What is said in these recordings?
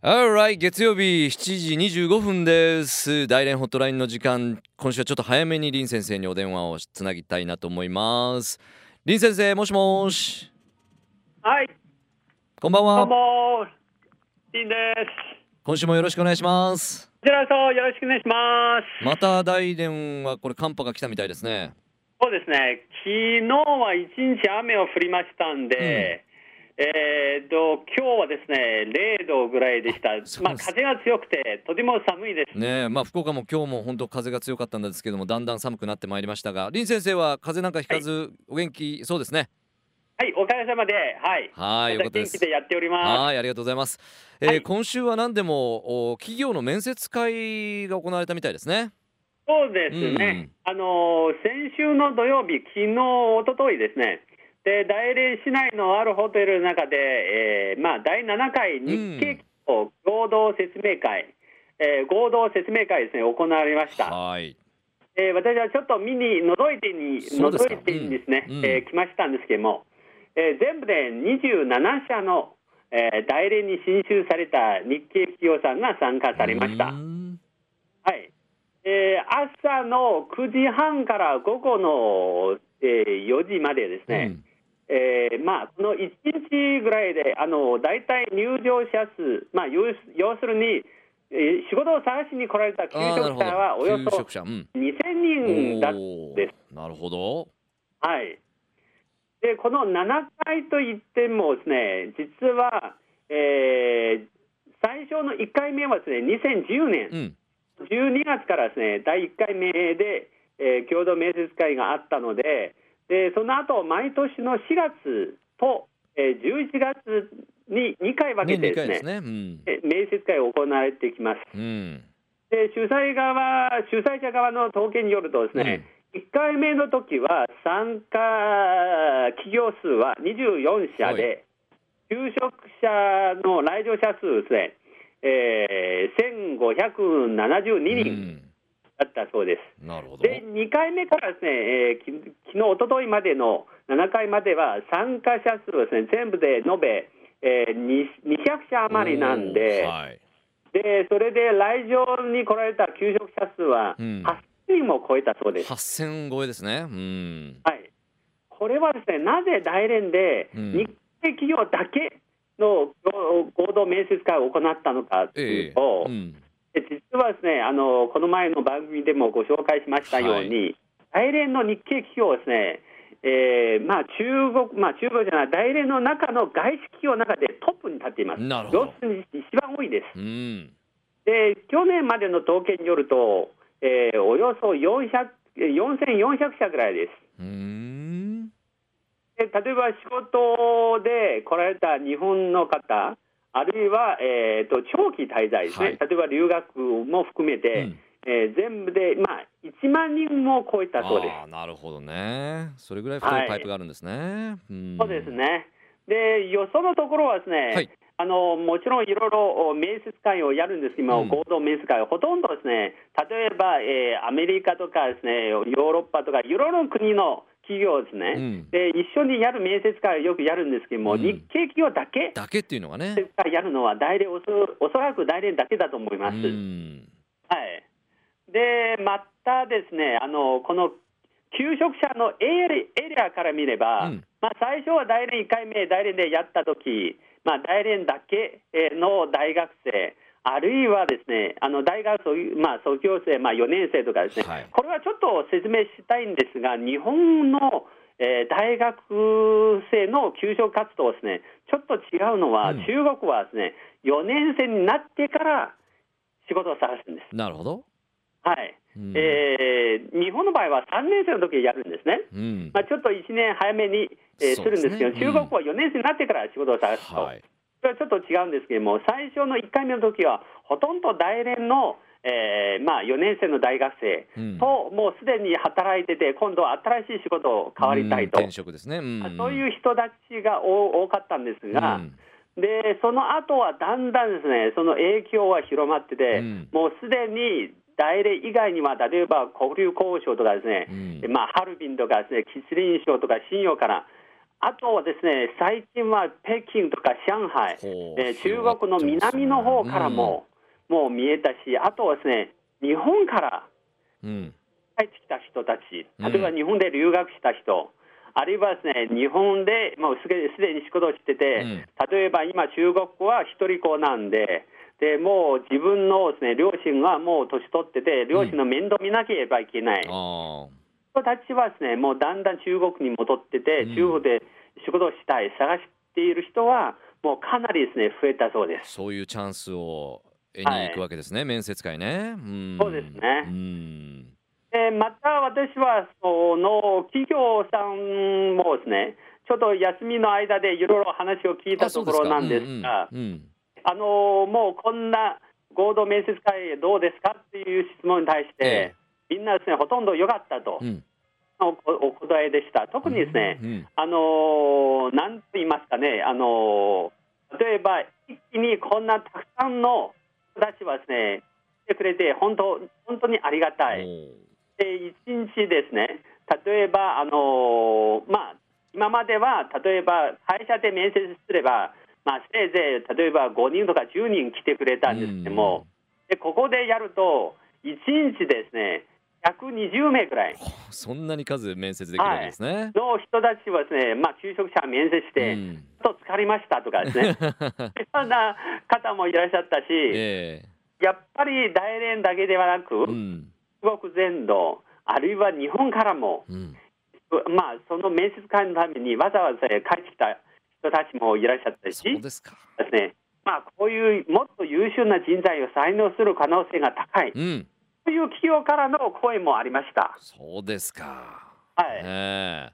Alright 月曜日7時25分です。大連ホットラインの時間今週はちょっと早めに林先生にお電話をつなぎたいなと思います。林先生もしもし。はい、こんばんどうはも、いいです。今週もよろしくお願いします。こちらこそよろしくお願いします。また大連はこれ寒波が来たみたいですね。そうですね、昨日は一日雨を降りましたんで、えー、と今日はですね、0度ぐらいでした。まあ、風が強くて、とても寒いです。ねえまあ福岡も今日も本当風が強かったんですけどもだんだん寒くなってまいりましたが林先生は風邪なんかひかずお元気そうですね。はい、おかげさまで、はい。はいよかったです。でやっております。はいありがとうございます、えーはい。今週は何でもお企業の面接会が行われたみたいですね。そうですね、あの先週の土曜日、昨日一昨日ですね、で大連市内のあるホテルの中で、えーまあ、第7回日経企業合同説明会、えー合同説明会ですね、行われました。はい。えー私はちょっと見に、覗いてに、覗いてにですね、うん。うん。えー来ましたんですけども、えー全部で27社の、えー大連に進出された日系企業さんが参加されました。はい。えー朝の9時半から午後の、えー4時までですね、えーまあ、この1日ぐらいで、あの大体入場者数、まあ、要するに、えー仕事を探しに来られた求職者はおど。よそ求職者うん。2000人だでなるほど。はい、でこの7回といってもですね実は、えー最初の1回目はですね2010年、うん。12月からですね第1回目で、えー共同面接会があったのででその後毎年の4月と、えー11月に2回分ね2けてですね回ですね。うん。え面接会を行われてきます。うん。で主催側主催者側の統計によるとですね、1回目の時は参加企業数は24社で、求職者の来場者数ですね、えー、1572人だったそうです。なるほど。で2回目からですね、えー、き昨日一昨日までの7回までは参加者数はですね全部で延べ、えー、に200社余りなんで、はい。でそれで来場に来られた求職者数はうん。8000人も超えたそうです。8000超えですね。うん。はい、これはですねなぜ大連でうん。日系企業だけの合同面接会を行ったのかとええいうと、うん。で実はですねあのこの前の番組でもご紹介しましたように、大連の日系企業はですねえーまあ、中国、まあ、中国じゃない、大連の中の外資企業の中でトップに立っています。なるほど要するに一番多いです。うんで去年までの統計によると、えーおよそ400 4400社ぐらいです。うーんで例えば仕事で来られた日本の方、あるいは、えー、と長期滞在ですね、はい。例えば留学も含めて、うん。えー全部で、まあ、1万人も超えたそうです。ああなるほどね。それぐらい太いパイプがあるんですね、ん。そうですね。で、よそのところはですね、はい。あのもちろんいろいろ面接会をやるんです。けども、うん。合同面接会、ほとんどですね、例えば、えーアメリカとかですね、ヨーロッパとか、いろいろな国の企業ですね、うん。で、一緒にやる面接会をよくやるんですけども、うん。日系企業だけだけっていうのがね。やるのは大連おそ、おそらく大連だけだと思います。うん。はい、でまたですねあのこの求職者のエリエリアから見れば、うん。まあ、最初は大連1回目大連でやった時、まあ大連だけえーの大学生あるいはですねあの大学卒,、まあ、卒業生、まあ、4年生とかですね、はい。これはちょっと説明したいんですが日本のえー大学生の求職活動ですね、ちょっと違うのは、うん。中国はですね、4年生になってから仕事を探すんです。なるほど、はい。うん。えー日本の場合は3年生の時にやるんですね。うん。まあ、ちょっと1年早めに、えーするんですけど、中国は4年生になってから仕事を探すと、はいそれはちょっと違うんですけども、最初の1回目の時は、ほとんど大連の、えーまあ、4年生の大学生うん。と、もうすでに働いてて、今度は新しい仕事を変わりたいと、うん転職ですね、うん。そういう人たちが多多かったんですが。うん。でその後はだんだんですねその影響は広まってて、うん。もうすでに大連以外には例えば黒竜交渉とかですね、うん。まあ、ハルビンとかですね吉林省とか信用からあとはですね、最近は北京とか上海、えー中国の南の方からも、もう見えたし、あとはですね、日本からうん。帰ってきた人たち、うん。例えば日本で留学した人、あるいはですね、日本でもうすですでに仕事をしてて、うん。例えば今、中国は一人子なんで、でもう自分のです、ね、両親がもう年取ってて、両親の面倒見なければいけない、ああ人たちはですね、もうだんだん中国に戻ってて、うん。中国で仕事をしたい、探している人は、もうかなりですね、増えたそうです。そういうチャンスを得に行くわけですね、面接会ね。うん。そうですね。うん。でまた私はその企業さんもですね、ちょっと休みの間でいろいろ話を聞いたところなんですが、うんうん。あのもうこんな合同面接会どうですかっていう質問に対して、みんなですね、ほとんど良かったと。うんおお答えでした。特にですね、うんあのなんと言いますかね、あの例えば一気にこんなたくさんの人たちはですね、来てくれて本当本当にありがたい。で一日ですね、例えば、あのまあ、今までは例えば会社で面接すれば、まあ、せいぜい例えば5人とか10人来てくれたんですけども、でここでやると、1日ですね、120名くらい。うんそんなに数面接できるわけですね。の人たちはですね、まあ、求職者面接して、うん。ちょっと疲れましたとかですね、そんな方もいらっしゃったし、えやっぱり大連だけではなく、えうん。中国全土、あるいは日本からも、うん。まあ、その面接会のためにわざわざ帰ってきた人たちもいらっしゃったし、そうですか。ですね。まあ、こういうもっと優秀な人材を採用する可能性が高い。うんという企業からの声もありました。そうですか。はいえ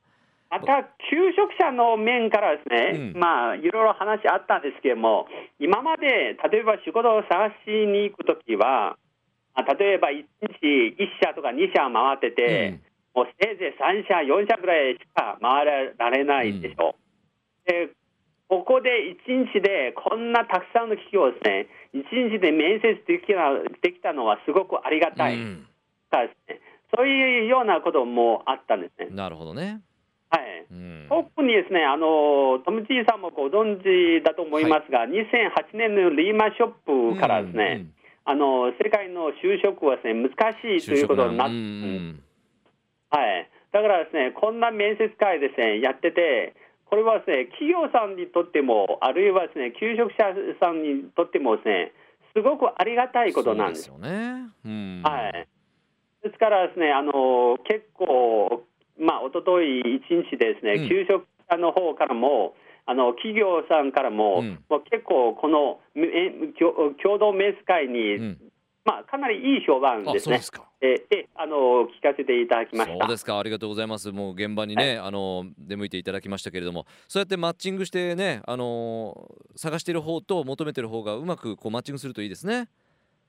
また、求職者の面からですね、うんまあ、いろいろ話あったんですけども、今まで例えば仕事を探しに行くときは、あ例えば1日1社とか2社回ってて、もうせいぜい3社、4社ぐらいしか回られないでしょう。でここで1日でこんなたくさんの企業をですね、1日で面接できたできたのはすごくありがたい、うん。ね、そういうようなこともあったんですね。なるほどね。はい。うん。特にですね、あのトム・チーさんもご存知だと思いますが、2008年のリーマンショックからですね、あの世界の就職はですね難しいということになって、うんうん。はい、だからですね、こんな面接会ですねやってて、これはですね企業さんにとっても、あるいはですね求職者さんにとってもですね、すごくありがたいことなんです。そうですよね。うんはい、ですからですね、あの結構、まあ一昨日一日でですね、うん求職者の方からも、あの企業さんからも、うんもう結構、このえ共共同面接会に、うんまあ、かなりいい評判あですねそうですか。ええあの聞かせていただきました。そう。ですか。ありがとうございます。もう現場にね、あの出向いていただきましたけれども。そうやってマッチングしてねあの探している方と求めてる方がうまくこうマッチングするといいですね。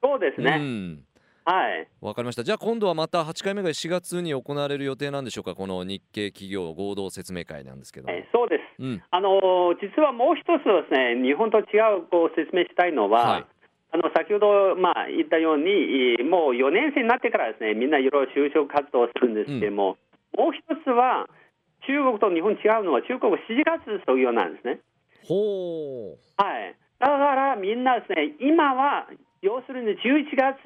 そうですね、うん。はい、わかりました。じゃあ今度はまた8回目が4月に行われる予定なんでしょうか？この日系企業合同説明会なんですけど。も、はいそうです。うん。あの実はもう一つですね、日本と違うこう説明したいのは、はいあの先ほど、まあ、言ったように、もう4年生になってからですね、みんないろいろ就職活動をするんですけども、もう一つは、中国と日本違うのは、中国7月卒業なんですね。ほうはい。だからみんなですね、今は、要するに11月、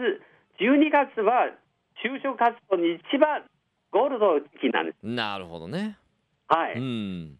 12月は就職活動に一番ゴールド期なんです。なるほどねはい。うん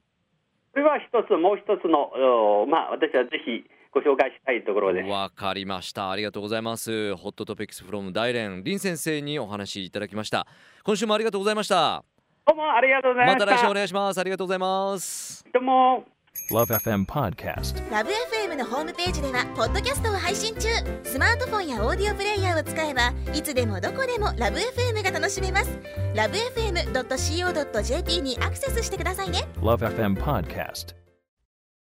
それは一つ、もう一つの、おまあ、私はぜひご紹介したいところです。わかりましたありがとうございますホットトピックスフロム大連林先生にお話いただきました今週もありがとうございましたどうもありがとうございました。また来週お願いしますありがとうございますどうも。Love FM Podcast. ラブ f m のホームページではポッドキャストを配信中スマートフォンやオーディオプレイヤーを使えばいつでもどこでもラブ f m が楽しめますラブ FM.co.jp にアクセスしてくださいね Love FM Podcast.